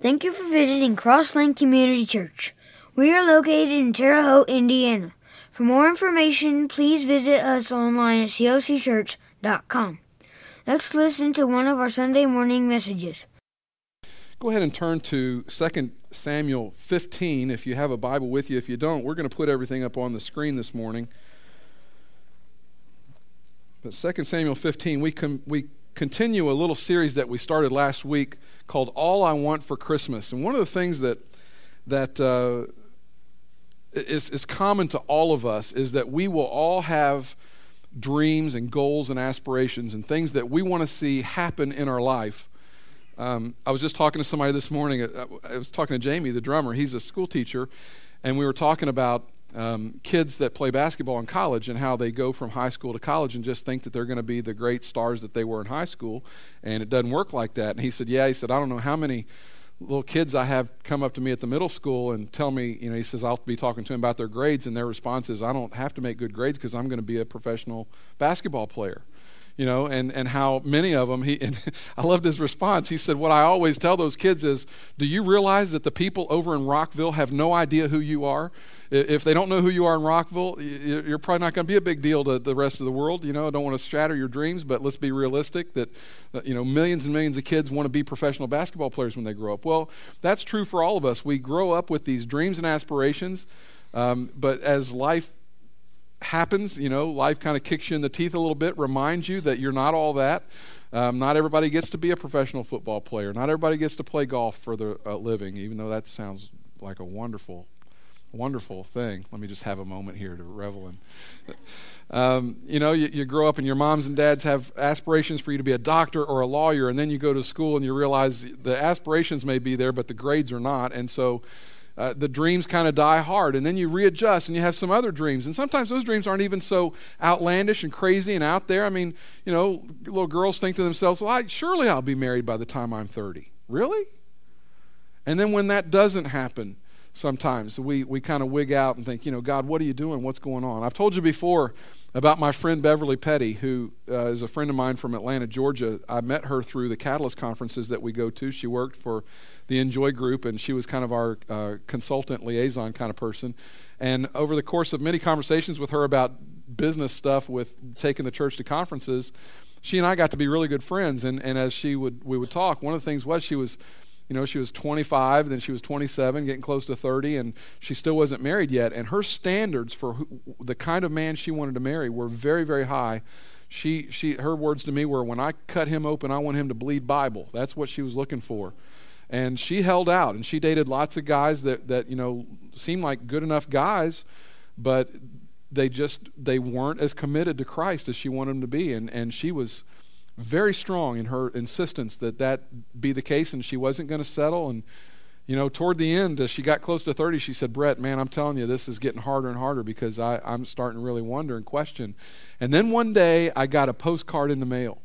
Thank you for visiting Crosslink Community Church. We are located in Terre Haute, Indiana. For more information, please visit us online at cocchurch.com. Let's listen to one of our Sunday morning messages. Go ahead and turn to 2 Samuel 15 if you have a Bible with you. If you don't, we're going to put everything up on the screen this morning. But 2 Samuel 15, we, com- we continue a little series that we started last week called All I Want for Christmas. And one of the things that, that uh, is, is common to all of us is that we will all have dreams and goals and aspirations and things that we want to see happen in our life. Um, I was just talking to somebody this morning. Uh, I was talking to Jamie, the drummer. He's a school teacher, and we were talking about um, kids that play basketball in college and how they go from high school to college and just think that they're going to be the great stars that they were in high school, and it doesn't work like that. And he said, "Yeah," he said, "I don't know how many." little kids I have come up to me at the middle school and tell me, you know, he says, I'll be talking to them about their grades, and their response is, I don't have to make good grades because I'm going to be a professional basketball player you know, and, and how many of them, he, and I loved his response. He said, What I always tell those kids is, do you realize that the people over in Rockville have no idea who you are? If they don't know who you are in Rockville, you're probably not going to be a big deal to the rest of the world. You know, I don't want to shatter your dreams, but let's be realistic that, you know, millions and millions of kids want to be professional basketball players when they grow up. Well, that's true for all of us. We grow up with these dreams and aspirations, um, but as life happens, you know, life kind of kicks you in the teeth a little bit, reminds you that you're not all that. Um, not everybody gets to be a professional football player. Not everybody gets to play golf for their uh, living, even though that sounds like a wonderful, wonderful thing. Let me just have a moment here to revel in. Um, you know, you, you, grow up and your moms and dads have aspirations for you to be a doctor or a lawyer, and then you go to school and you realize the aspirations may be there, but the grades are not. And so uh, the dreams kind of die hard and then you readjust and you have some other dreams. And sometimes those dreams aren't even so outlandish and crazy and out there. I mean you know little girls think to themselves well I, surely i'll be married by the time i'm 30 really? And then when that doesn't happen sometimes we, we kind of wig out and think you know god what are you doing? What's going on? I've told you before about my friend Beverly Petty, who uh, is a friend of mine from Atlanta, Georgia. I met her through the Catalyst conferences that we go to. She worked for the INJOY Group, and she was kind of our uh, consultant liaison kind of person. And over the course of many conversations with her about business stuff with taking the church to conferences, she and I got to be really good friends. And, and as she would we would talk, one of the things was she was you know, she was 25, then she was 27, getting close to 30, and she still wasn't married yet. And her standards for who, the kind of man she wanted to marry were very, very high. She, she, her words to me were, "When I cut him open, I want him to bleed Bible." That's what she was looking for, and she held out. And she dated lots of guys that, that you know seemed like good enough guys, but they just they weren't as committed to Christ as she wanted them to be. And and she was very strong in her insistence that that be the case and she wasn't going to settle. And, you know, toward the end, as she got close to 30, she said, Brett, man, I'm telling you, this is getting harder and harder because I, I'm starting to really wonder and question. And then one day, I got a postcard in the mail.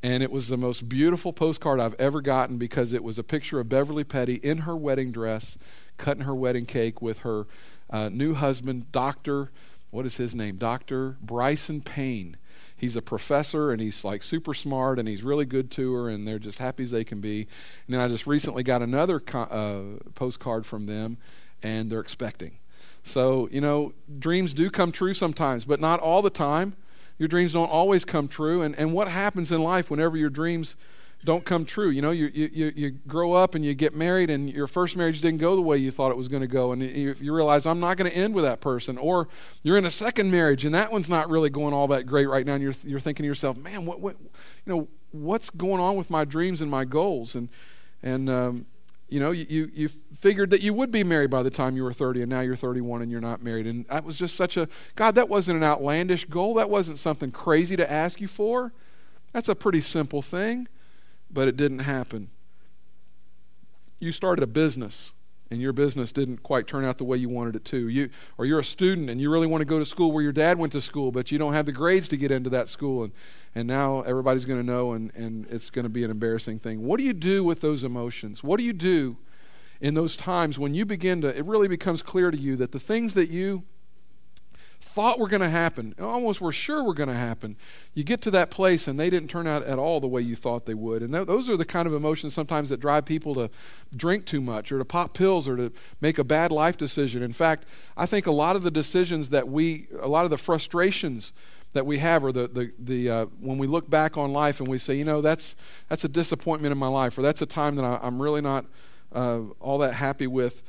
And it was the most beautiful postcard I've ever gotten because it was a picture of Beverly Petty in her wedding dress, cutting her wedding cake with her uh, new husband, Dr. What is his name? Dr. Bryson Payne he's a professor and he's like super smart and he's really good to her and they're just happy as they can be. And then I just recently got another co- uh, postcard from them and they're expecting. So, you know, dreams do come true sometimes, but not all the time. Your dreams don't always come true. And, and what happens in life whenever your dreams don't come true. You know, you, you, you grow up and you get married, and your first marriage didn't go the way you thought it was going to go, and you, you realize I'm not going to end with that person. Or you're in a second marriage, and that one's not really going all that great right now, and you're, you're thinking to yourself, man, what, what, you know, what's going on with my dreams and my goals? And, and um, you know, you, you figured that you would be married by the time you were 30, and now you're 31 and you're not married. And that was just such a, God, that wasn't an outlandish goal. That wasn't something crazy to ask you for. That's a pretty simple thing but it didn't happen. You started a business and your business didn't quite turn out the way you wanted it to. You, or you're a student and you really want to go to school where your dad went to school, but you don't have the grades to get into that school. And, and now everybody's going to know and, and it's going to be an embarrassing thing. What do you do with those emotions? What do you do in those times when you begin to, it really becomes clear to you that the things that you thought were going to happen, almost were sure were going to happen, you get to that place and they didn't turn out at all the way you thought they would. And th- those are the kind of emotions sometimes that drive people to drink too much or to pop pills or to make a bad life decision. In fact, I think a lot of the decisions that we, a lot of the frustrations that we have or the, the, the uh, when we look back on life and we say, you know, that's, that's a disappointment in my life or that's a time that I, am really not uh, all that happy with.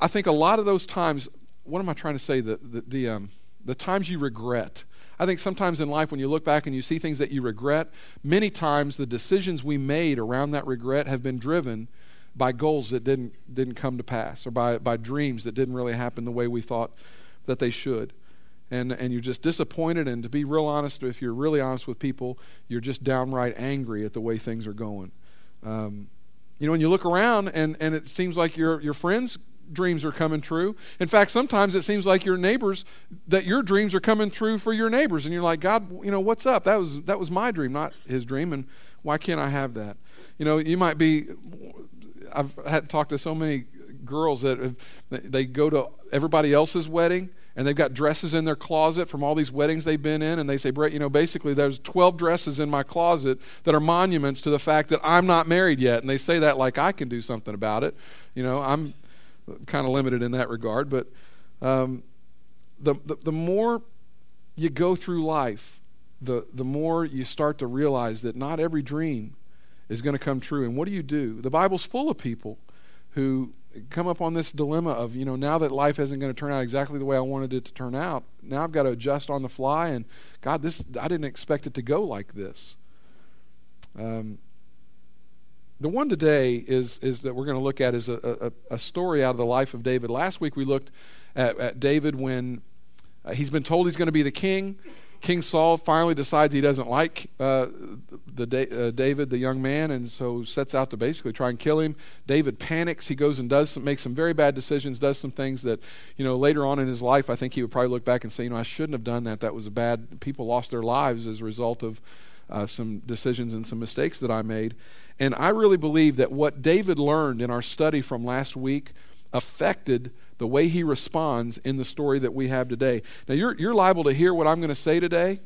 I think a lot of those times, what am I trying to say? The, the, the, um, the times you regret. I think sometimes in life, when you look back and you see things that you regret, many times the decisions we made around that regret have been driven by goals that didn't, didn't come to pass or by, by dreams that didn't really happen the way we thought that they should and, and you're just disappointed. And to be real honest, if you're really honest with people, you're just downright angry at the way things are going. Um, you know, when you look around and, and it seems like your, your friends' dreams are coming true. In fact, sometimes it seems like your neighbors, that your dreams are coming true for your neighbors. And you're like, God, you know, what's up? That was, that was my dream, not his dream. And why can't I have that? You know, you might be, I've had talked to so many girls that have, they go to everybody else's wedding and they've got dresses in their closet from all these weddings they've been in and they say brett you know basically there's 12 dresses in my closet that are monuments to the fact that i'm not married yet and they say that like i can do something about it you know i'm kind of limited in that regard but um, the, the, the more you go through life the, the more you start to realize that not every dream is going to come true and what do you do the bible's full of people who come up on this dilemma of, you know, now that life isn't going to turn out exactly the way I wanted it to turn out, now I've got to adjust on the fly. And God, this I didn't expect it to go like this. Um, the one today is is that we're going to look at is a, a, a, story out of the life of David. Last week we looked at, at David when uh, he's been told he's going to be the king. King Saul finally decides he doesn't like uh, the uh, David, the young man, and so sets out to basically try and kill him. David panics. He goes and does some, makes some very bad decisions. Does some things that you know later on in his life, I think he would probably look back and say, you know, I shouldn't have done that. That was a bad. People lost their lives as a result of uh, some decisions and some mistakes that I made. And I really believe that what David learned in our study from last week affected the way he responds in the story that we have today. Now, you're, you're liable to hear what I'm going to say today,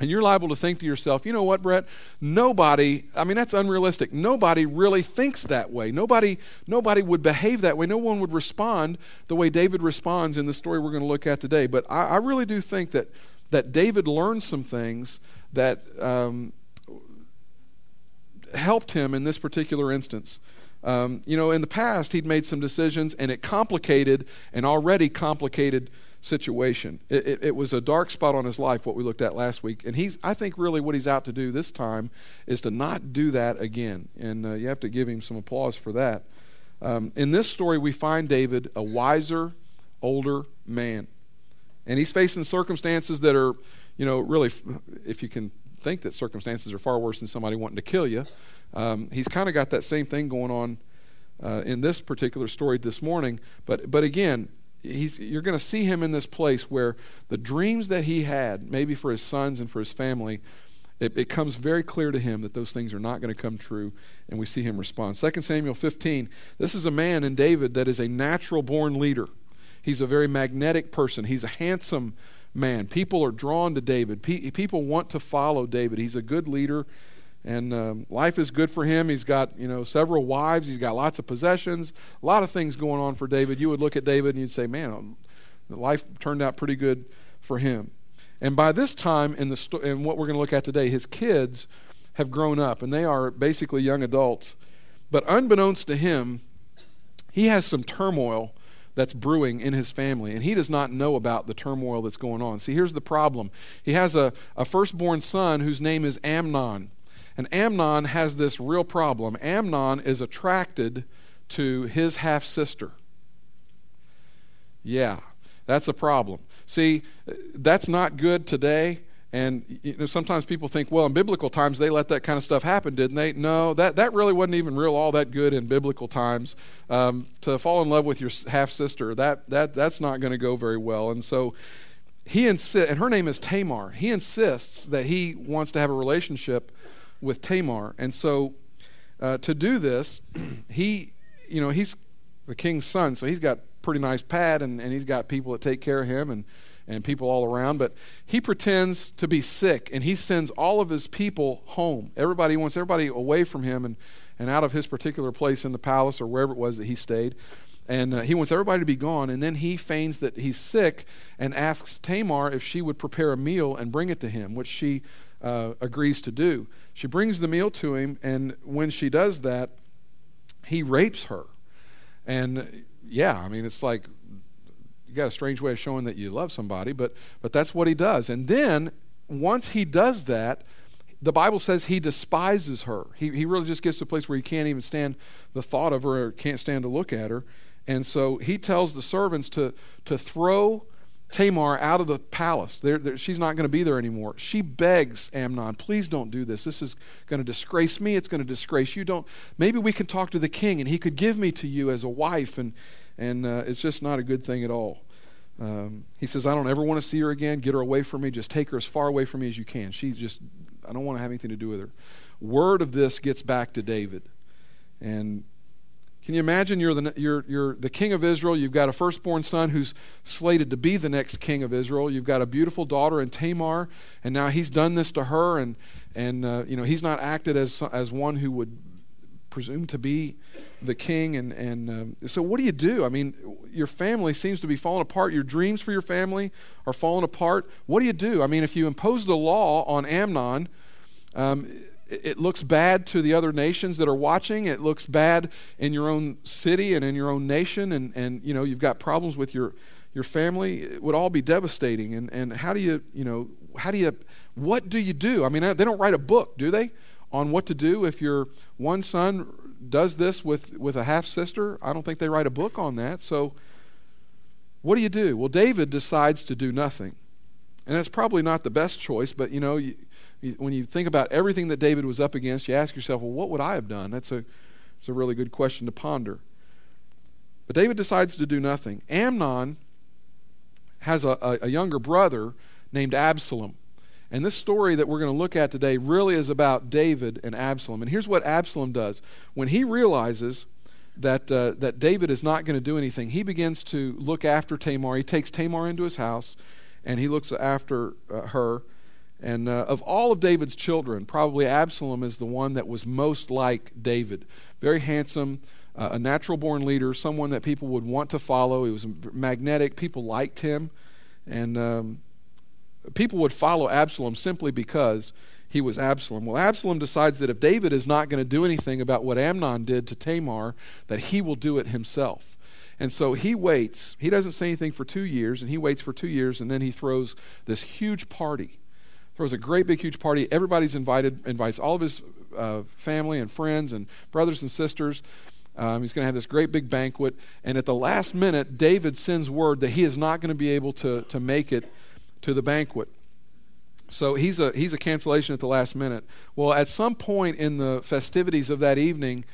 and you're liable to think to yourself, you know what, Brett? Nobody, I mean, that's unrealistic. Nobody really thinks that way. Nobody, nobody would behave that way. No one would respond the way David responds in the story we're going to look at today. But I, I really do think that, that David learned some things that um, helped him in this particular instance. Um, you know, in the past, he'd made some decisions and it complicated an already complicated situation. It, it, it, was a dark spot on his life, what we looked at last week. And he's, I think really what he's out to do this time is to not do that again. And uh, you have to give him some applause for that. Um, in this story, we find David a wiser, older man. And he's facing circumstances that are, you know, really, if you can think that circumstances are far worse than somebody wanting to kill you. Um, he's kind of got that same thing going on uh, in this particular story this morning. But, but again, he's, you're going to see him in this place where the dreams that he had, maybe for his sons and for his family, it comes very clear to him that those things are not going to come true, and we see him respond. 2 Samuel 15, this is a man in David that is a natural born leader. He's a very magnetic person, he's a handsome man. People are drawn to David, people want to follow David. He's a good leader and um, life is good for him. He's got you know several wives. He's got lots of possessions. A lot of things going on for David. You would look at David and you'd say, "Man, um, life turned out pretty good for him." And by this time, in the sto- in what we're going to look at today, his kids have grown up and they are basically young adults. But unbeknownst to him, he has some turmoil that's brewing in his family, and he does not know about the turmoil that's going on. See, here's the problem. He has a, a firstborn son whose name is Amnon. And Amnon has this real problem. Amnon is attracted to his half sister. Yeah, that's a problem. See, that's not good today. And you know, sometimes people think, well, in biblical times they let that kind of stuff happen, didn't they? No, that, that really wasn't even real all that good in biblical times. Um, to fall in love with your half sister, that, that that's not going to go very well. And so he insists, and her name is Tamar. He insists that he wants to have a relationship with Tamar. And so uh, to do this, he, you know, he's the king's son, so he's got pretty nice pad and, and he's got people that take care of him and, and people all around. But he pretends to be sick, and he sends all of his people home. Everybody wants everybody away from him and, and out of his particular place in the palace or wherever it was that he stayed. And uh, he wants everybody to be gone. And then he feigns that he's sick and asks Tamar if she would prepare a meal and bring it to him, which she uh, agrees to do. She brings the meal to him, and when she does that, he rapes her. And yeah, I mean, it's like you got a strange way of showing that you love somebody, but but that's what he does. And then once he does that, the Bible says he despises her. He he really just gets to a place where he can't even stand the thought of her or can't stand to look at her. And so he tells the servants to to throw Tamar out of the palace. They're, they're, she's not going to be there anymore. She begs Amnon, please don't do this. This is going to disgrace me. It's going to disgrace you. Don't. Maybe we can talk to the king and he could give me to you as a wife. And, and uh, it's just not a good thing at all. Um, he says, I don't ever want to see her again. Get her away from me. Just take her as far away from me as you can. She just, I don't want to have anything to do with her. Word of this gets back to David. And can you imagine you're the, you're, you're the king of Israel? You've got a firstborn son who's slated to be the next king of Israel. You've got a beautiful daughter in Tamar, and now he's done this to her, and, and uh, you know, he's not acted as, as one who would presume to be the king. And, and um, so, what do you do? I mean, your family seems to be falling apart. Your dreams for your family are falling apart. What do you do? I mean, if you impose the law on Amnon, um, it looks bad to the other nations that are watching. It looks bad in your own city and in your own nation, and, and you know you've got problems with your your family. It would all be devastating. And and how do you you know how do you what do you do? I mean, they don't write a book, do they, on what to do if your one son does this with with a half sister? I don't think they write a book on that. So what do you do? Well, David decides to do nothing, and that's probably not the best choice, but you know. You, when you think about everything that David was up against, you ask yourself, well, what would I have done? That's a, that's a really good question to ponder. But David decides to do nothing. Amnon has a, a, a younger brother named Absalom. And this story that we're going to look at today really is about David and Absalom. And here's what Absalom does. When he realizes that, uh, that David is not going to do anything, he begins to look after Tamar. He takes Tamar into his house and he looks after uh, her. And uh, of all of David's children, probably Absalom is the one that was most like David. Very handsome, uh, a natural born leader, someone that people would want to follow. He was magnetic, people liked him. And um, people would follow Absalom simply because he was Absalom. Well, Absalom decides that if David is not going to do anything about what Amnon did to Tamar, that he will do it himself. And so he waits. He doesn't say anything for two years, and he waits for two years, and then he throws this huge party throws a great big huge party. Everybody's invited, invites all of his uh, family and friends and brothers and sisters. Um, he's going to have this great big banquet. And at the last minute, David sends word that he is not going to be able to, to make it to the banquet. So he's a, he's a cancellation at the last minute. Well, at some point in the festivities of that evening,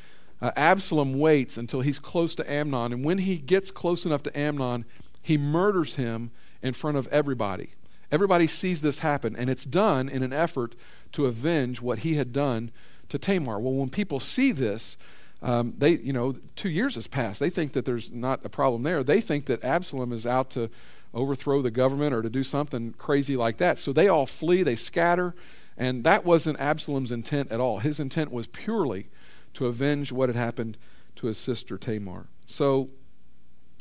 uh, Absalom waits until he's close to Amnon. And when he gets close enough to Amnon, he murders him in front of everybody. Everybody sees this happen, and it's done in an effort to avenge what he had done to Tamar. Well, when people see this, um, they, you know, two years has passed. They think that there's not a problem there. They think that Absalom is out to overthrow the government or to do something crazy like that. So they all flee, they scatter, and that wasn't Absalom's intent at all. His intent was purely to avenge what had happened to his sister Tamar. So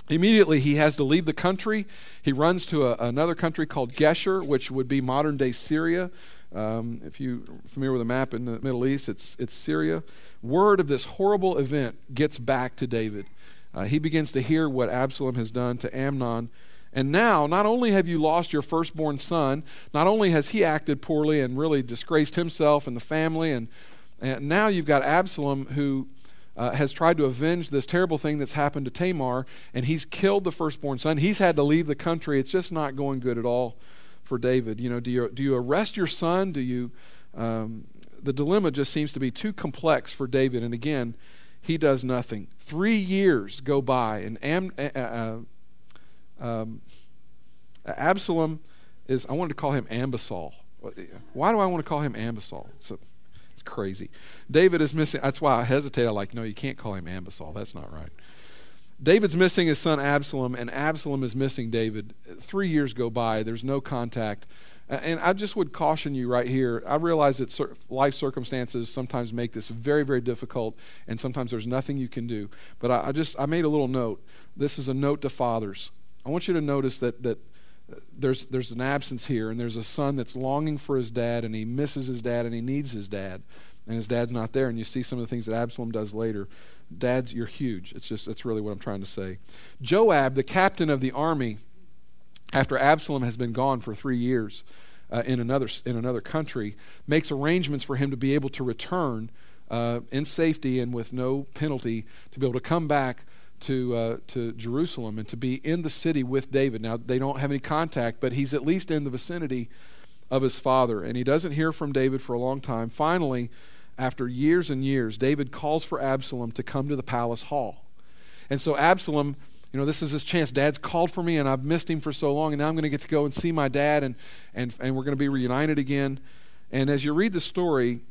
Immediately, he has to leave the country. He runs to a, another country called Geshur, which would be modern day Syria. Um, if you're familiar with a map in the Middle East, it's, it's Syria. Word of this horrible event gets back to David. Uh, he begins to hear what Absalom has done to Amnon. And now, not only have you lost your firstborn son, not only has he acted poorly and really disgraced himself and the family, and, and now you've got Absalom who uh, has tried to avenge this terrible thing that's happened to Tamar, and he's killed the firstborn son. He's had to leave the country. It's just not going good at all for David. You know, do you, do you arrest your son? Do you. Um, the dilemma just seems to be too complex for David, and again, he does nothing. Three years go by, and Am, uh, uh, um, Absalom is, I wanted to call him Ambisal. Why do I want to call him Ambisal? it's crazy. David is missing. That's why I hesitate. I'm like, no, you can't call him Ambisal. That's not right. David's missing his son Absalom, and Absalom is missing David. Three years go by, there's no contact. And I just would caution you right here. I realize that life circumstances sometimes make this very, very difficult, and sometimes there's nothing you can do. But I, just I made a little note. This is a note to fathers. I want you to notice that that there's there's an absence here, and there's a son that's longing for his dad, and he misses his dad, and he needs his dad, and his dad's not there. And you see some of the things that Absalom does later. Dads, you're huge. It's just that's really what I'm trying to say. Joab, the captain of the army after Absalom has been gone for three years uh, in, another, in another country, makes arrangements for him to be able to return uh, in safety and with no penalty to be able to come back to, uh, to Jerusalem and to be in the city with David. Now, they don't have any contact, but he's at least in the vicinity of his father. And he doesn't hear from David for a long time. Finally, after years and years, David calls for Absalom to come to the palace hall. And so Absalom you know, this is his chance. Dad's called for me, and I've missed him for so long, and now I'm going to get to go and see my dad, and, and, and we're going to be reunited again. And as you read the story,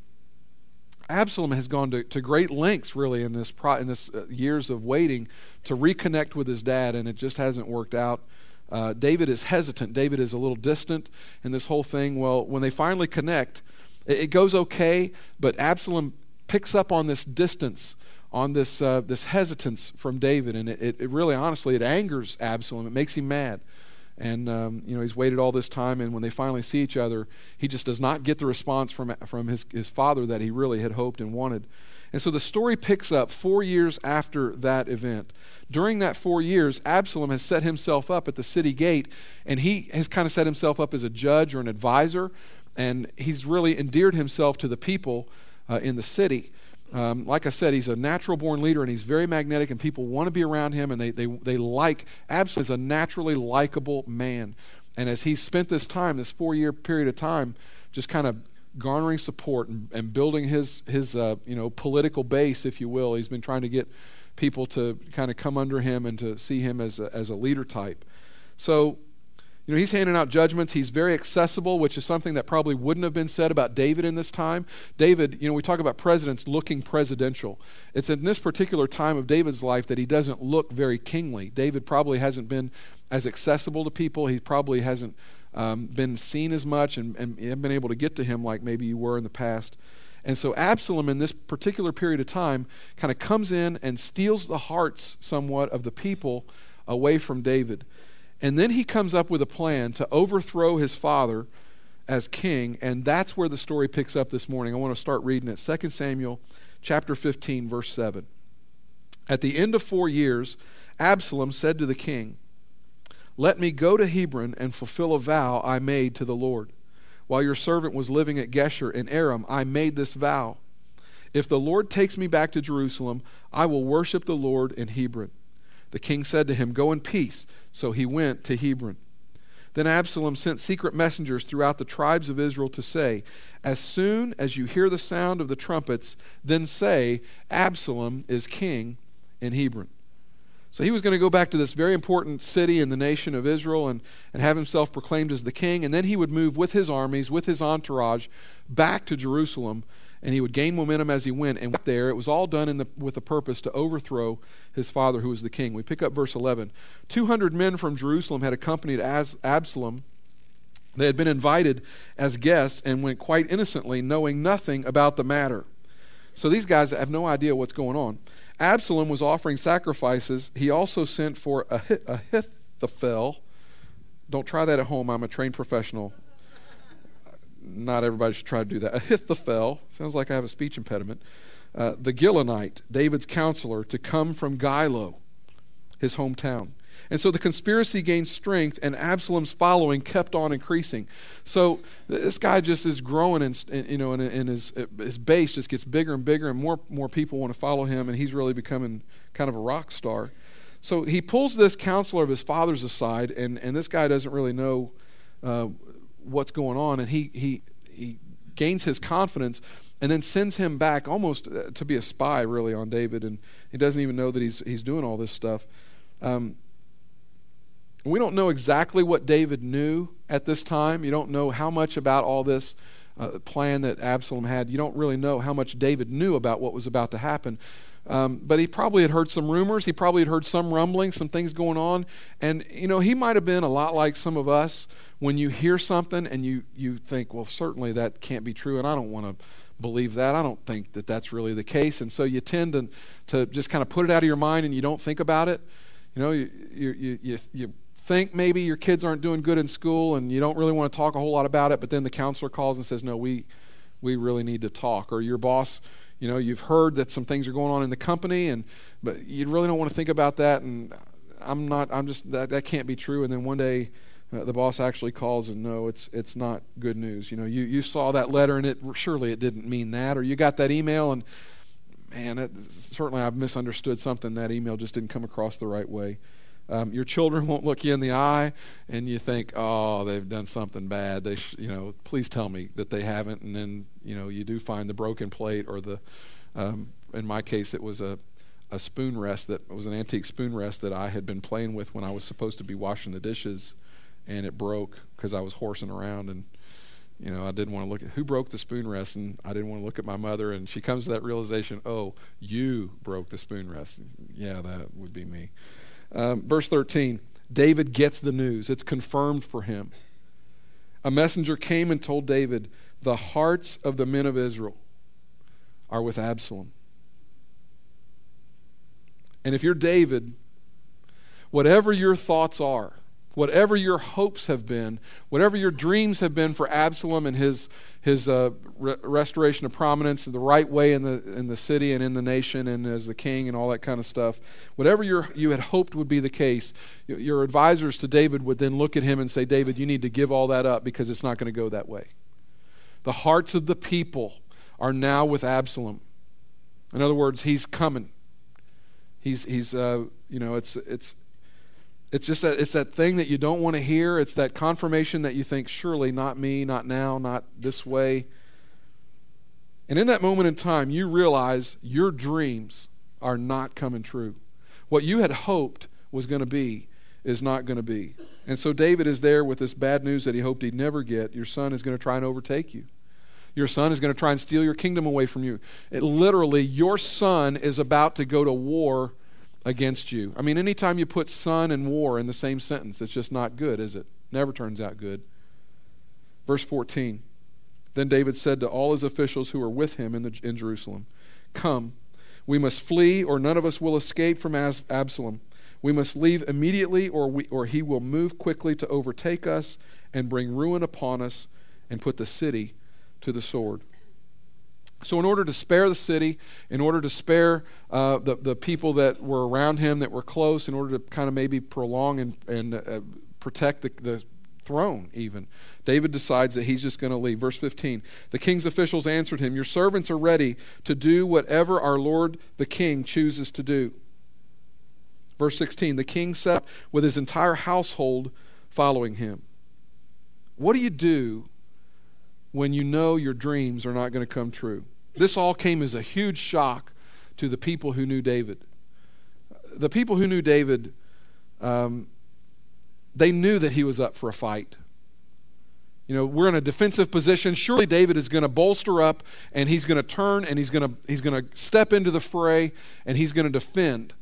Absalom has gone to, to great lengths, really, in this, pro, in this uh, years of waiting to reconnect with his dad, and it just hasn't worked out. Uh, David is hesitant. David is a little distant in this whole thing. Well, when they finally connect, it, it goes okay, but Absalom picks up on this distance on this, uh, this hesitance from David. And it, it, really, honestly, it angers Absalom. It makes him mad. And, um, you know, he's waited all this time, and when they finally see each other, he just does not get the response from, from his, his father that he really had hoped and wanted. And so the story picks up four years after that event. During that four years, Absalom has set himself up at the city gate, and he has kind of set himself up as a judge or an advisor, and he's really endeared himself to the people uh, in the city. Um, like I said, he's a natural born leader and he's very magnetic, and people want to be around him and they, they, they like, Absalom is a naturally likable man. And as he's spent this time, this four year period of time, just kind of garnering support and, and building his, his uh, you know, political base, if you will, he's been trying to get people to kind of come under him and to see him as a, as a leader type. So you know, he's handing out judgments. He's very accessible, which is something that probably wouldn't have been said about David in this time. David, you know, we talk about presidents looking presidential. It's in this particular time of David's life that he doesn't look very kingly. David probably hasn't been as accessible to people. He probably hasn't um, been seen as much and, and been able to get to him like maybe you were in the past. And so Absalom, in this particular period of time, kind of comes in and steals the hearts somewhat of the people away from David. And then he comes up with a plan to overthrow his father as king, and that's where the story picks up this morning. I want to start reading it. 2 Samuel chapter 15 verse 7. At the end of 4 years, Absalom said to the king, "Let me go to Hebron and fulfill a vow I made to the Lord. While your servant was living at Geshur in Aram, I made this vow. If the Lord takes me back to Jerusalem, I will worship the Lord in Hebron." The king said to him, Go in peace. So he went to Hebron. Then Absalom sent secret messengers throughout the tribes of Israel to say, As soon as you hear the sound of the trumpets, then say, Absalom is king in Hebron. So he was going to go back to this very important city in the nation of Israel and, and have himself proclaimed as the king. And then he would move with his armies, with his entourage, back to Jerusalem and he would gain momentum as he went. And there, it was all done the, with a purpose to overthrow his father, who was the king. We pick up verse 11. 200 men from Jerusalem had accompanied Absalom. They had been invited as guests and went quite innocently, knowing nothing about the matter. So these guys have no idea what's going on. Absalom was offering sacrifices. He also sent for Ahithophel. Don't try that at home. I'm a trained professional not everybody should try to do that. Ahithophel, sounds like I have a speech impediment. Uh, the Gilonite, David's counselor, to come from Giloh, his hometown. And so the conspiracy gained strength, and Absalom's following kept on increasing. So this guy just is growing, and you know, and, and his his base just gets bigger and bigger, and more more people want to follow him, and he's really becoming kind of a rock star. So he pulls this counselor of his father's aside, and and this guy doesn't really know uh, what's going on, and he he he gains his confidence and then sends him back almost uh, to be a spy really on David and he doesn't even know that he's he's doing all this stuff. Um, we don't know exactly what David knew at this time. You don't know how much about all this uh, plan that Absalom had. You don't really know how much David knew about what was about to happen Um, but he probably had heard some rumors. He probably had heard some rumblings, some things going on. And, you know, he might have been a lot like some of us when you hear something and you, you think, well, certainly that can't be true, and I don't want to believe that. I don't think that that's really the case. And so you tend to, to just kind of put it out of your mind and you don't think about it. You know, you, you, you, you think maybe your kids aren't doing good in school and you don't really want to talk a whole lot about it, but then the counselor calls and says, no, we, we really need to talk. Or your boss, you know, you've heard that some things are going on in the company, and but you really don't want to think about that. And I'm not, I'm just, that, that can't be true. And then one day, uh, the boss actually calls and no, it's it's not good news. You know, you, you saw that letter and it surely it didn't mean that, or you got that email and man, it, certainly I've misunderstood something. That email just didn't come across the right way. Um, your children won't look you in the eye, and you think, "Oh, they've done something bad." They, you know, please tell me that they haven't. And then, you know, you do find the broken plate, or the, um, in my case, it was a, a spoon rest that was an antique spoon rest that I had been playing with when I was supposed to be washing the dishes, and it broke because I was horsing around and you know, I didn't want to look at who broke the spoon rest, and I didn't want to look at my mother. And she comes to that realization, oh, you broke the spoon rest. Yeah, that would be me. Um, verse 13 David gets the news, it's confirmed for him. A messenger came and told David, The hearts of the men of Israel are with Absalom. And if you're David, whatever your thoughts are, whatever your hopes have been, whatever your dreams have been for Absalom and his, his uh, re- restoration of prominence the right way in the, in the city and in the nation and as the king and all that kind of stuff, whatever you you had hoped would be the case, your advisors to David would then look at him and say, David, you need to give all that up because it's not going to go that way. The hearts of the people are now with Absalom. In other words, he's coming. He's, he's uh, you know, it's, it's, it's just that it's that thing that you don't want to hear. It's that confirmation that you think, surely not me, not now, not this way. And in that moment in time, you realize your dreams are not coming true. What you had hoped was going to be is not going to be. And so David is there with this bad news that he hoped he'd never get. Your son is going to try and overtake you. Your son is going to try and steal your kingdom away from you. It, literally, your son is about to go to war against you. I mean, anytime you put son and war in the same sentence, it's just not good, is it? Never turns out good. Verse 14 Then David said to all his officials who were with him in, the, in Jerusalem, Come, we must flee, or none of us will escape from Absalom. We must leave immediately, or, we, or he will move quickly to overtake us and bring ruin upon us and put the city to the sword. So, in order to spare the city, in order to spare uh, the, the people that were around him that were close, in order to kind of maybe prolong and, and uh, protect the, the throne, even, David decides that he's just going to leave. Verse 15 The king's officials answered him, Your servants are ready to do whatever our Lord the king chooses to do. Verse 16 The king sat with his entire household following him. What do you do when you know your dreams are not going to come true? This all came as a huge shock to the people who knew David. The people who knew David, um, they knew that he was up for a fight. You know, we're in a defensive position. Surely David is going to bolster up and he's going to turn and he's going to he's going to step into the fray and he's going to defend.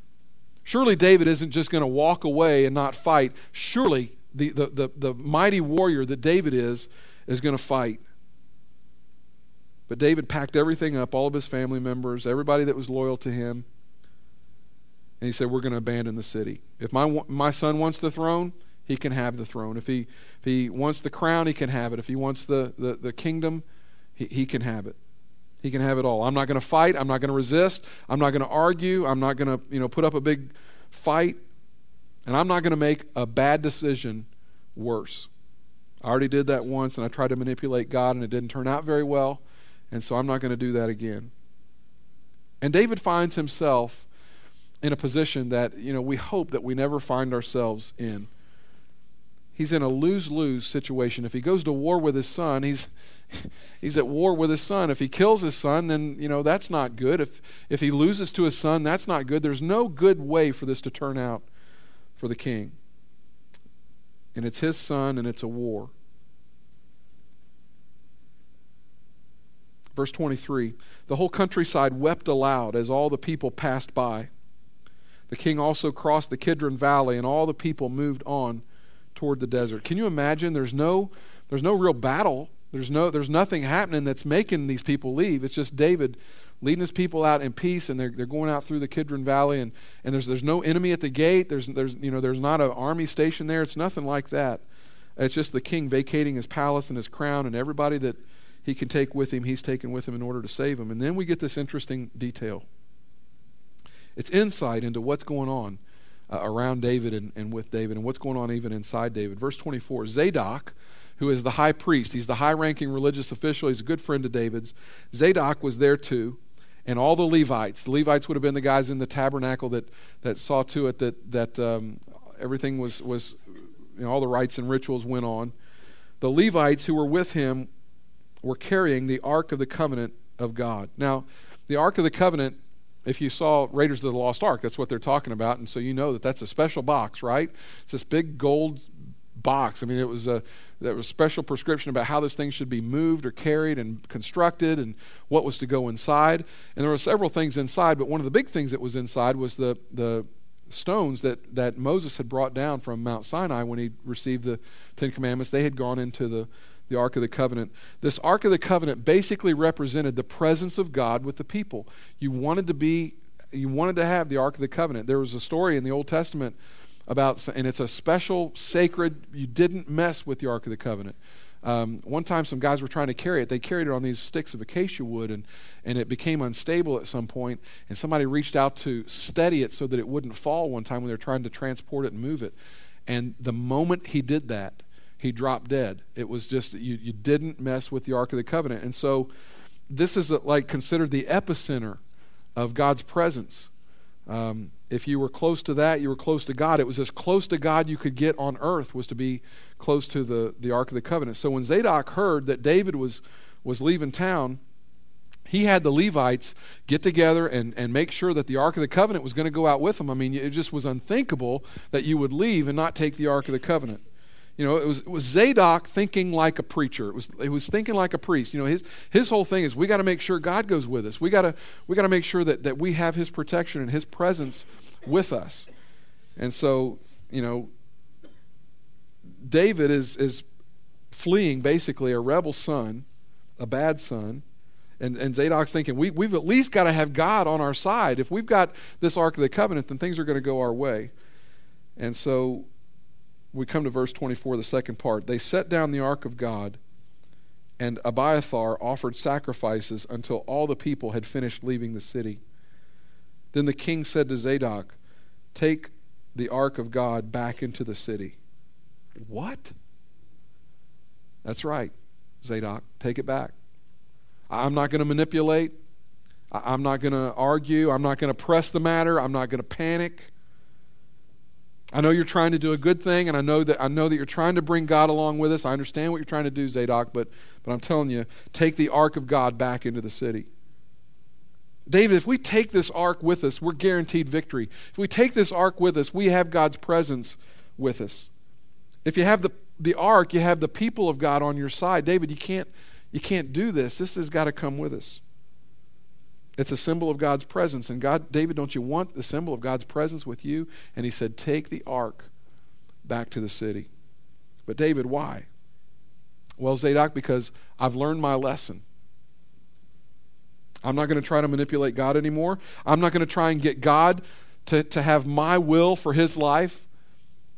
Surely David isn't just going to walk away and not fight. Surely the, the, the, the mighty warrior that David is is going to fight. But David packed everything up, all of his family members, everybody that was loyal to him. And he said, We're going to abandon the city. If my, my son wants the throne, he can have the throne. If he, if he wants the crown, he can have it. If he wants the, the, the kingdom, he, he can have it. He can have it all. I'm not going to fight. I'm not going to resist. I'm not going to argue. I'm not going to you know, put up a big fight. And I'm not going to make a bad decision worse. I already did that once, and I tried to manipulate God, and it didn't turn out very well. And so I'm not going to do that again. And David finds himself in a position that, you know, we hope that we never find ourselves in. He's in a lose-lose situation. If he goes to war with his son, he's he's at war with his son. If he kills his son, then, you know, that's not good. If if he loses to his son, that's not good. There's no good way for this to turn out for the king. And it's his son and it's a war. Verse 23 The whole countryside wept aloud as all the people passed by. The king also crossed the Kidron Valley, and all the people moved on toward the desert. Can you imagine? There's no, there's no real battle. There's, no, there's nothing happening that's making these people leave. It's just David leading his people out in peace, and they're, they're going out through the Kidron Valley, and, and there's, there's no enemy at the gate. There's, there's, you know, there's not an army station there. It's nothing like that. It's just the king vacating his palace and his crown, and everybody that he can take with him, he's taken with him in order to save him. And then we get this interesting detail. It's insight into what's going on uh, around David and, and with David, and what's going on even inside David. Verse 24 Zadok, who is the high priest, he's the high ranking religious official, he's a good friend of David's. Zadok was there too and all the Levites. The Levites would have been the guys in the tabernacle that, that saw to it that, that um, everything was, was you know, all the rites and rituals went on. The Levites who were with him were carrying the Ark of the Covenant of God. Now, the Ark of the Covenant, if you saw Raiders of the Lost Ark, that's what they're talking about, and so you know that that's a special box, right? It's this big gold box. I mean, it was a there was special prescription about how this thing should be moved or carried and constructed, and what was to go inside. And there were several things inside, but one of the big things that was inside was the the stones that that Moses had brought down from Mount Sinai when he received the Ten Commandments. They had gone into the the Ark of the Covenant. This Ark of the Covenant basically represented the presence of God with the people. You wanted to be you wanted to have the Ark of the Covenant. There was a story in the Old Testament about, and it's a special, sacred, you didn't mess with the Ark of the Covenant. Um, one time, some guys were trying to carry it. They carried it on these sticks of acacia wood, and, and it became unstable at some point. And somebody reached out to steady it so that it wouldn't fall one time when they were trying to transport it and move it. And the moment he did that, he dropped dead. It was just, you, you didn't mess with the Ark of the Covenant. And so, this is like considered the epicenter of God's presence. Um, if you were close to that, you were close to God. It was as close to God you could get on earth was to be close to the, the Ark of the Covenant. So when Zadok heard that David was, was leaving town, he had the Levites get together and, and make sure that the Ark of the Covenant was going to go out with them. I mean, it just was unthinkable that you would leave and not take the Ark of the Covenant. You know, it was, it was Zadok thinking like a preacher. It was, it was thinking like a priest. You know, his, his whole thing is we got to make sure God goes with us. We got to we got to make sure that, that we have his protection and his presence with us. And so, you know, David is, is fleeing basically a rebel son, a bad son. And, and Zadok's thinking, we, we've at least got to have God on our side. If we've got this Ark of the Covenant, then things are going to go our way. And so we come to verse 24, the second part. They set down the ark of God, and Abiathar offered sacrifices until all the people had finished leaving the city. Then the king said to Zadok, Take the ark of God back into the city. What? That's right, Zadok. Take it back. I'm not going to manipulate. I'm not going to argue. I'm not going to press the matter. I'm not going to panic. I know you're trying to do a good thing, and I know that I know that you're trying to bring God along with us. I understand what you're trying to do, Zadok, but but I'm telling you, take the ark of God back into the city. David, if we take this ark with us, we're guaranteed victory. If we take this ark with us, we have God's presence with us. If you have the, the ark, you have the people of God on your side. David, you can't you can't do this. This has got to come with us. It's a symbol of God's presence. And God, David, don't you want the symbol of God's presence with you? And he said, Take the ark back to the city. But David, why? Well, Zadok, because I've learned my lesson. I'm not going to try to manipulate God anymore. I'm not going to try and get God to, to have my will for his life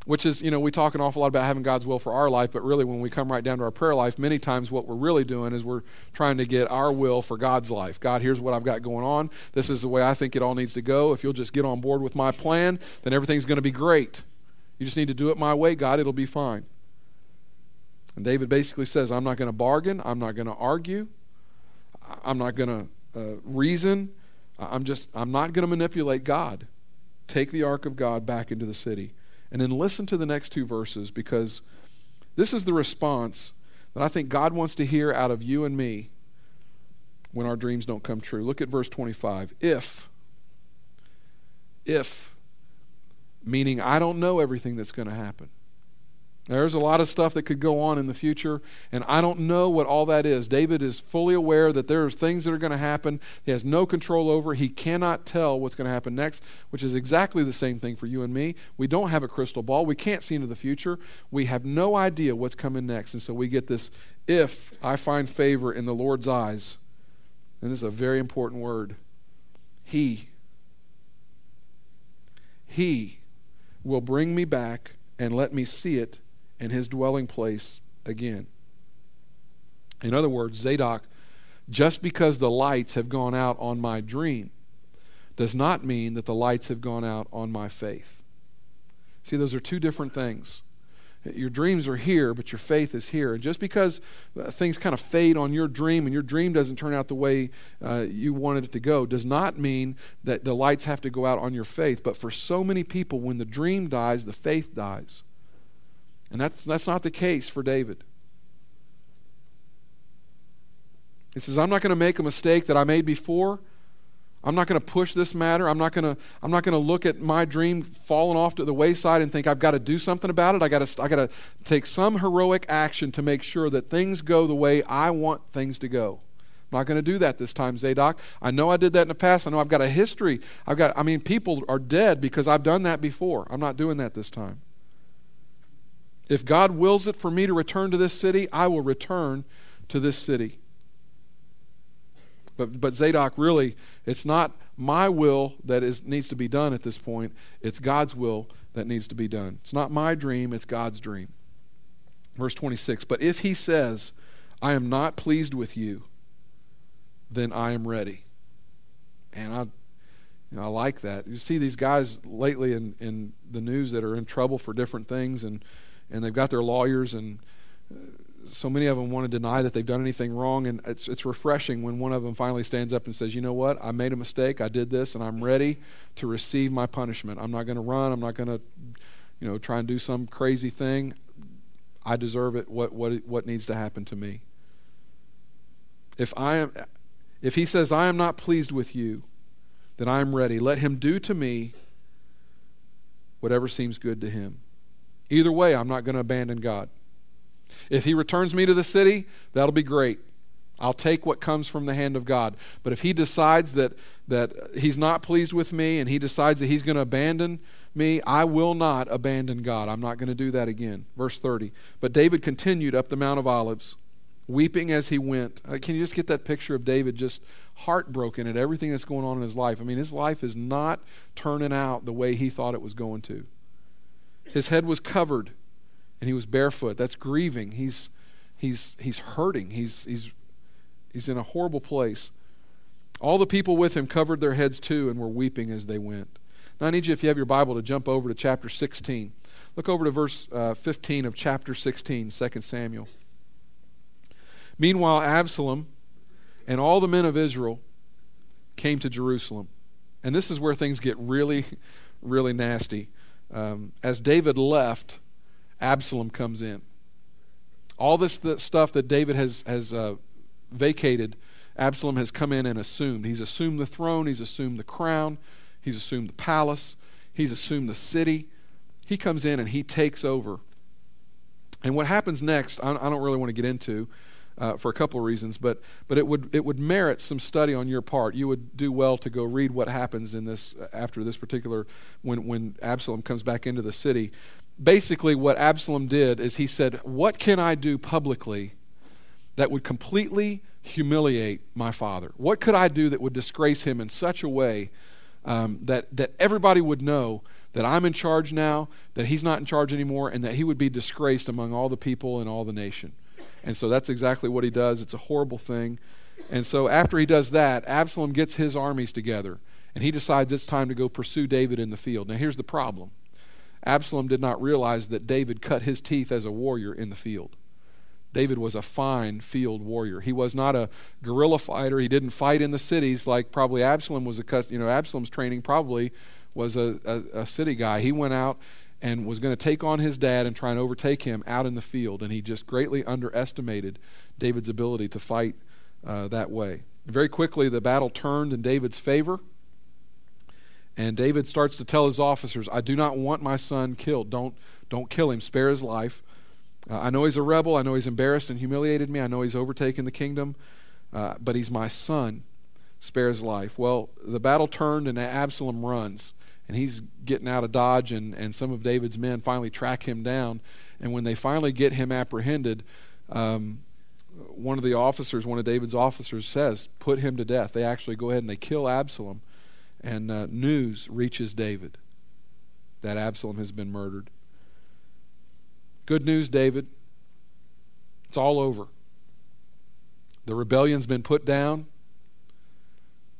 which is, you know, we talk an awful lot about having God's will for our life, but really when we come right down to our prayer life, many times what we're really doing is we're trying to get our will for God's life. God, here's what I've got going on. This is the way I think it all needs to go. If you'll just get on board with my plan, then everything's going to be great. You just need to do it my way, God, it'll be fine. And David basically says, I'm not going to bargain, I'm not going to argue, I'm not going to uh, reason, I'm just, I'm not going to manipulate God. Take the ark of God back into the city. And then listen to the next two verses because this is the response that I think God wants to hear out of you and me when our dreams don't come true. Look at verse 25. If, if, meaning I don't know everything that's going to happen. There's a lot of stuff that could go on in the future, and I don't know what all that is. David is fully aware that there are things that are going to happen. He has no control over. He cannot tell what's going to happen next, which is exactly the same thing for you and me. We don't have a crystal ball. We can't see into the future. We have no idea what's coming next, and so we get this if I find favor in the Lord's eyes. And this is a very important word. He. He will bring me back and let me see it in his dwelling place again. In other words, Zadok, just because the lights have gone out on my dream, does not mean that the lights have gone out on my faith. See, those are two different things. Your dreams are here, but your faith is here. And just because uh, things kind of fade on your dream and your dream doesn't turn out the way uh, you wanted it to go, does not mean that the lights have to go out on your faith. But for so many people, when the dream dies, the faith dies. And that's, that's not the case for David. He says, I'm not going to make a mistake that I made before. I'm not going to push this matter. I'm not going to I'm not going to look at my dream falling off to the wayside and think I've got to do something about it. I got to I got to take some heroic action to make sure that things go the way I want things to go. I'm not going to do that this time, Zadok. I know I did that in the past. I know I've got a history. I've got I mean people are dead because I've done that before. I'm not doing that this time. If God wills it for me to return to this city, I will return to this city. But, but Zadok, really, it's not my will that is, needs to be done at this point. It's God's will that needs to be done. It's not my dream, it's God's dream. Verse 26 But if he says, I am not pleased with you, then I am ready. And I, you know, I like that. You see these guys lately in, in the news that are in trouble for different things, and, and they've got their lawyers, and uh, so many of them want to deny that they've done anything wrong, and it's, it's refreshing when one of them finally stands up and says, You know what? I made a mistake. I did this, and I'm ready to receive my punishment. I'm not going to run. I'm not going to you know, try and do some crazy thing. I deserve it. What, what, what needs to happen to me? If, I am, if he says, I am not pleased with you, then I am ready. Let him do to me whatever seems good to him. Either way, I'm not going to abandon God. If he returns me to the city, that'll be great. I'll take what comes from the hand of God. But if he decides that, that he's not pleased with me and he decides that he's going to abandon me, I will not abandon God. I'm not going to do that again. Verse 30. But David continued up the Mount of Olives, weeping as he went. Uh, can you just get that picture of David just heartbroken at everything that's going on in his life? I mean, his life is not turning out the way he thought it was going to. His head was covered and he was barefoot. That's grieving. He's, he's, he's hurting. He's, he's, he's in a horrible place. All the people with him covered their heads too and were weeping as they went. Now, I need you, if you have your Bible, to jump over to chapter 16. Look over to verse uh, 15 of chapter 16, 2 Samuel. Meanwhile, Absalom and all the men of Israel came to Jerusalem. And this is where things get really, really nasty. Um, as David left, Absalom comes in. All this stuff that David has, has uh, vacated, Absalom has come in and assumed. He's assumed the throne, he's assumed the crown, he's assumed the palace, he's assumed the city. He comes in and he takes over. And what happens next, I, I don't really want to get into. Uh, for a couple of reasons, but but it would it would merit some study on your part. You would do well to go read what happens in this after this particular when when Absalom comes back into the city basically what Absalom did is he said, What can I do publicly that would completely humiliate my father? What could I do that would disgrace him in such a way um, that, that everybody would know that I'm in charge now, that he's not in charge anymore, and that he would be disgraced among all the people and all the nation? And so that's exactly what he does. It's a horrible thing. And so after he does that, Absalom gets his armies together and he decides it's time to go pursue David in the field. Now, here's the problem Absalom did not realize that David cut his teeth as a warrior in the field. David was a fine field warrior. He was not a guerrilla fighter. He didn't fight in the cities like probably Absalom was a cut, you know Absalom's training probably was a, a, a city guy. He went out and was going to take on his dad and try and overtake him out in the field, and he just greatly underestimated David's ability to fight uh, that way. Very quickly, the battle turned in David's favor. And David starts to tell his officers, I do not want my son killed. Don't, don't kill him. Spare his life. Uh, I know he's a rebel. I know he's embarrassed and humiliated me. I know he's overtaken the kingdom. Uh, but he's my son. Spare his life. Well, the battle turned and Absalom runs. And he's getting out of Dodge, and, and some of David's men finally track him down. And when they finally get him apprehended, um, one of the officers, one of David's officers, says, Put him to death. They actually go ahead and they kill Absalom. And uh, news reaches David that Absalom has been murdered. Good news, David. It's all over. The rebellion's been put down.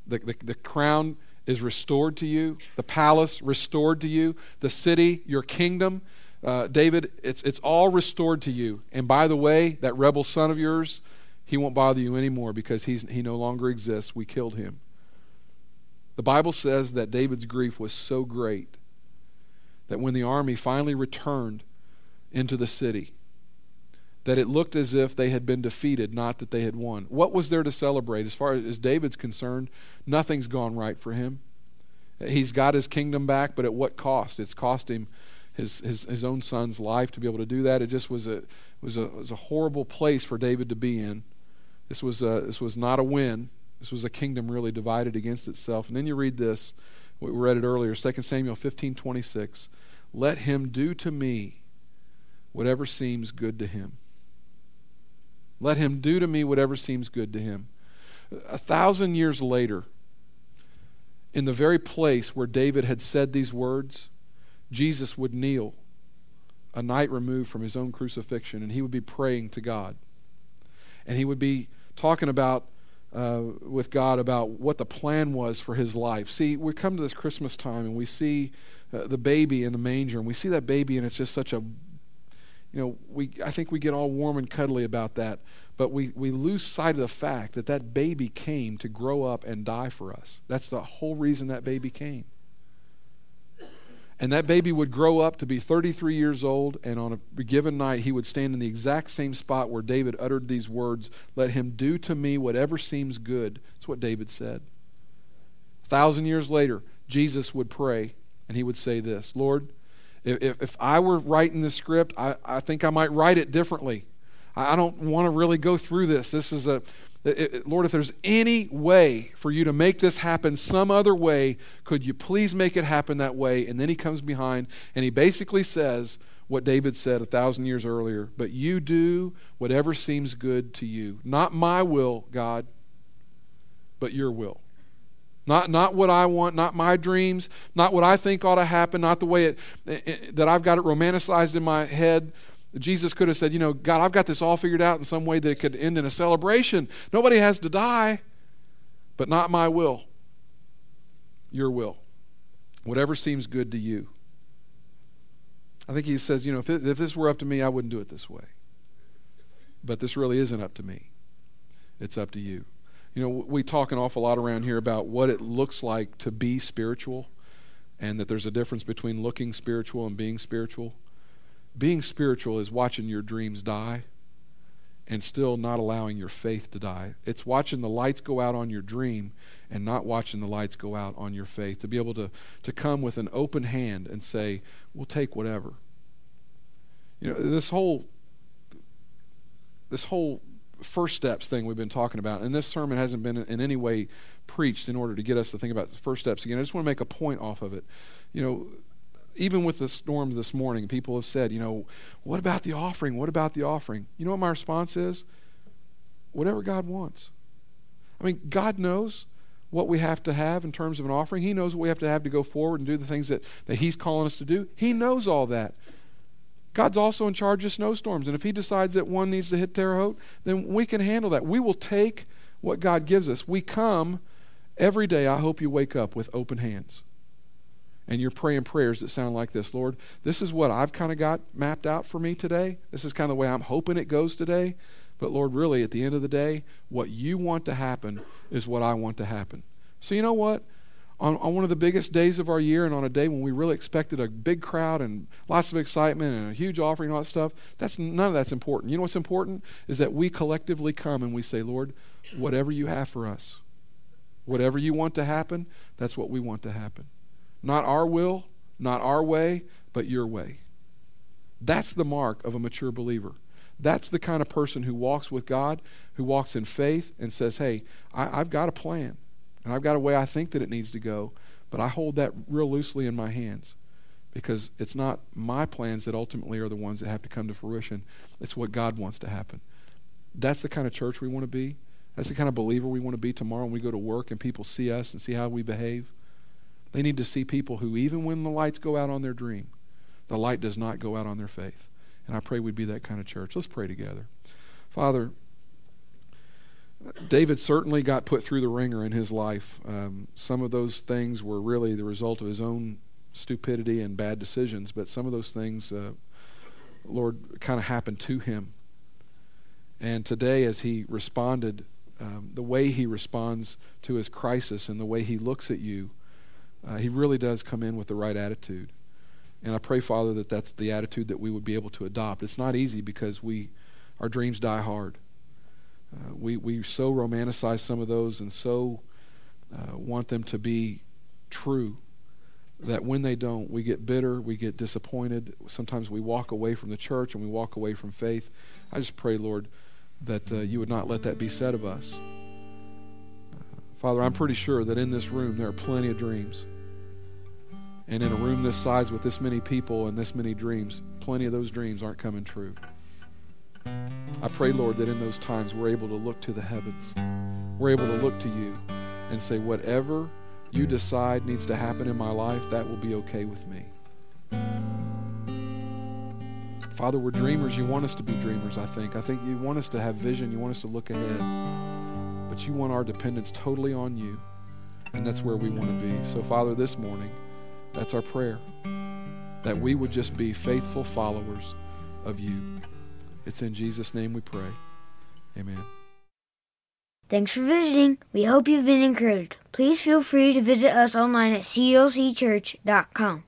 The, the, the, crown is restored to you, the palace restored to you, the city, your kingdom. Uh, David, it's, it's all restored to you. And by the way, that rebel son of yours, he won't bother you anymore because he's, he no longer exists. We killed him. The Bible says that David's grief was so great that when the army finally returned into the city, that it looked as if they had been defeated, not that they had won. What was there to celebrate? As far as David's concerned, nothing's gone right for him. He's got his kingdom back, but at what cost? It's cost him his, his, his own son's life to be able to do that. It just was a, was a, was a horrible place for David to be in. This was, a, this was not a win. This was a kingdom really divided against itself. And then you read this, we read it earlier, 2 Samuel 15 26. Let him do to me whatever seems good to him. Let him do to me whatever seems good to him. A thousand years later, in the very place where David had said these words, Jesus would kneel a night removed from his own crucifixion, and he would be praying to God. And he would be talking about uh, with God about what the plan was for his life. See, we come to this Christmas time and we see uh, the baby in the manger, and we see that baby, and it's just such a you know, we, I think we get all warm and cuddly about that, but we, we lose sight of the fact that that baby came to grow up and die for us. That's the whole reason that baby came. And that baby would grow up to be 33 years old, and on a given night, he would stand in the exact same spot where David uttered these words Let him do to me whatever seems good. That's what David said. A thousand years later, Jesus would pray, and he would say this Lord, if, if I were writing the script, I, I think I might write it differently. I don't want to really go through this. This is a, it, it, Lord, if there's any way for you to make this happen some other way, could you please make it happen that way? And then he comes behind and he basically says what David said a thousand years earlier But you do whatever seems good to you. Not my will, God, but your will. Not, not what I want, not my dreams, not what I think ought to happen, not the way it, it, that I've got it romanticized in my head. Jesus could have said, You know, God, I've got this all figured out in some way that it could end in a celebration. Nobody has to die, but not my will, your will. Whatever seems good to you. I think he says, You know, if, it, if this were up to me, I wouldn't do it this way. But this really isn't up to me, it's up to you. You know, we talk an awful lot around here about what it looks like to be spiritual and that there's a difference between looking spiritual and being spiritual. Being spiritual is watching your dreams die and still not allowing your faith to die. It's watching the lights go out on your dream and not watching the lights go out on your faith. To be able to, to come with an open hand and say, we'll take whatever. You know, this whole this whole first steps thing we've been talking about, and this sermon hasn't been in any way preached in order to get us to think about first steps again. I just want to make a point off of it. You know, even with the storms this morning, people have said, you know, what about the offering? What about the offering? You know what my response is? Whatever God wants. I mean, God knows what we have to have in terms of an offering. He knows what we have to have to go forward and do the things that, that He's calling us to do. He knows all that. God's also in charge of snowstorms. And if He decides that one needs to hit Terre Haute, then we can handle that. We will take what God gives us. We come every day. I hope you wake up with open hands. And you're praying prayers that sound like this Lord, this is what I've kind of got mapped out for me today. This is kind of the way I'm hoping it goes today. But Lord, really, at the end of the day, what you want to happen is what I want to happen. So, you know what? On, on one of the biggest days of our year and on a day when we really expected a big crowd and lots of excitement and a huge offering and all that stuff, that's none of that's important. You know what's important is that we collectively come and we say, Lord, whatever you have for us, whatever you want to happen, that's what we want to happen. Not our will, not our way, but your way. That's the mark of a mature believer. That's the kind of person who walks with God, who walks in faith and says, Hey, I, have got a plan, and I've got a way I think that it needs to go, but I hold that real loosely in my hands because it's not my plans that ultimately are the ones that have to come to fruition. It's what God wants to happen. That's the kind of church we want to be. That's the kind of believer we want to be tomorrow when we go to work and people see us and see how we behave. They need to see people who, even when the lights go out on their dream, the light does not go out on their faith. And I pray we'd be that kind of church. Let's pray together. Father, David certainly got put through the wringer in his life. Um, some of those things were really the result of his own stupidity and bad decisions, but some of those things, uh, Lord, kind of happened to him. And today, as he responded, um, the way he responds to his crisis and the way he looks at you, uh, he really does come in with the right attitude. And I pray, Father, that that's the attitude that we would be able to adopt. It's not easy because we, our dreams die hard. Uh, we, we so romanticize some of those and so uh, want them to be true that when they don't, we get bitter, we get disappointed. Sometimes we walk away from the church and we walk away from faith. I just pray, Lord, that uh, you would not let that be said of us. Father, I'm pretty sure that in this room there are plenty of dreams. And in a room this size with this many people and this many dreams, plenty of those dreams aren't coming true. I pray, Lord, that in those times we're able to look to the heavens. We're able to look to you and say, whatever you decide needs to happen in my life, that will be okay with me. Father, we're dreamers. You want us to be dreamers, I think. I think you want us to have vision. You want us to look ahead. But you want our dependence totally on you. And that's where we want to be. So, Father, this morning, that's our prayer. That we would just be faithful followers of you. It's in Jesus' name we pray. Amen. Thanks for visiting. We hope you've been encouraged. Please feel free to visit us online at clcchurch.com.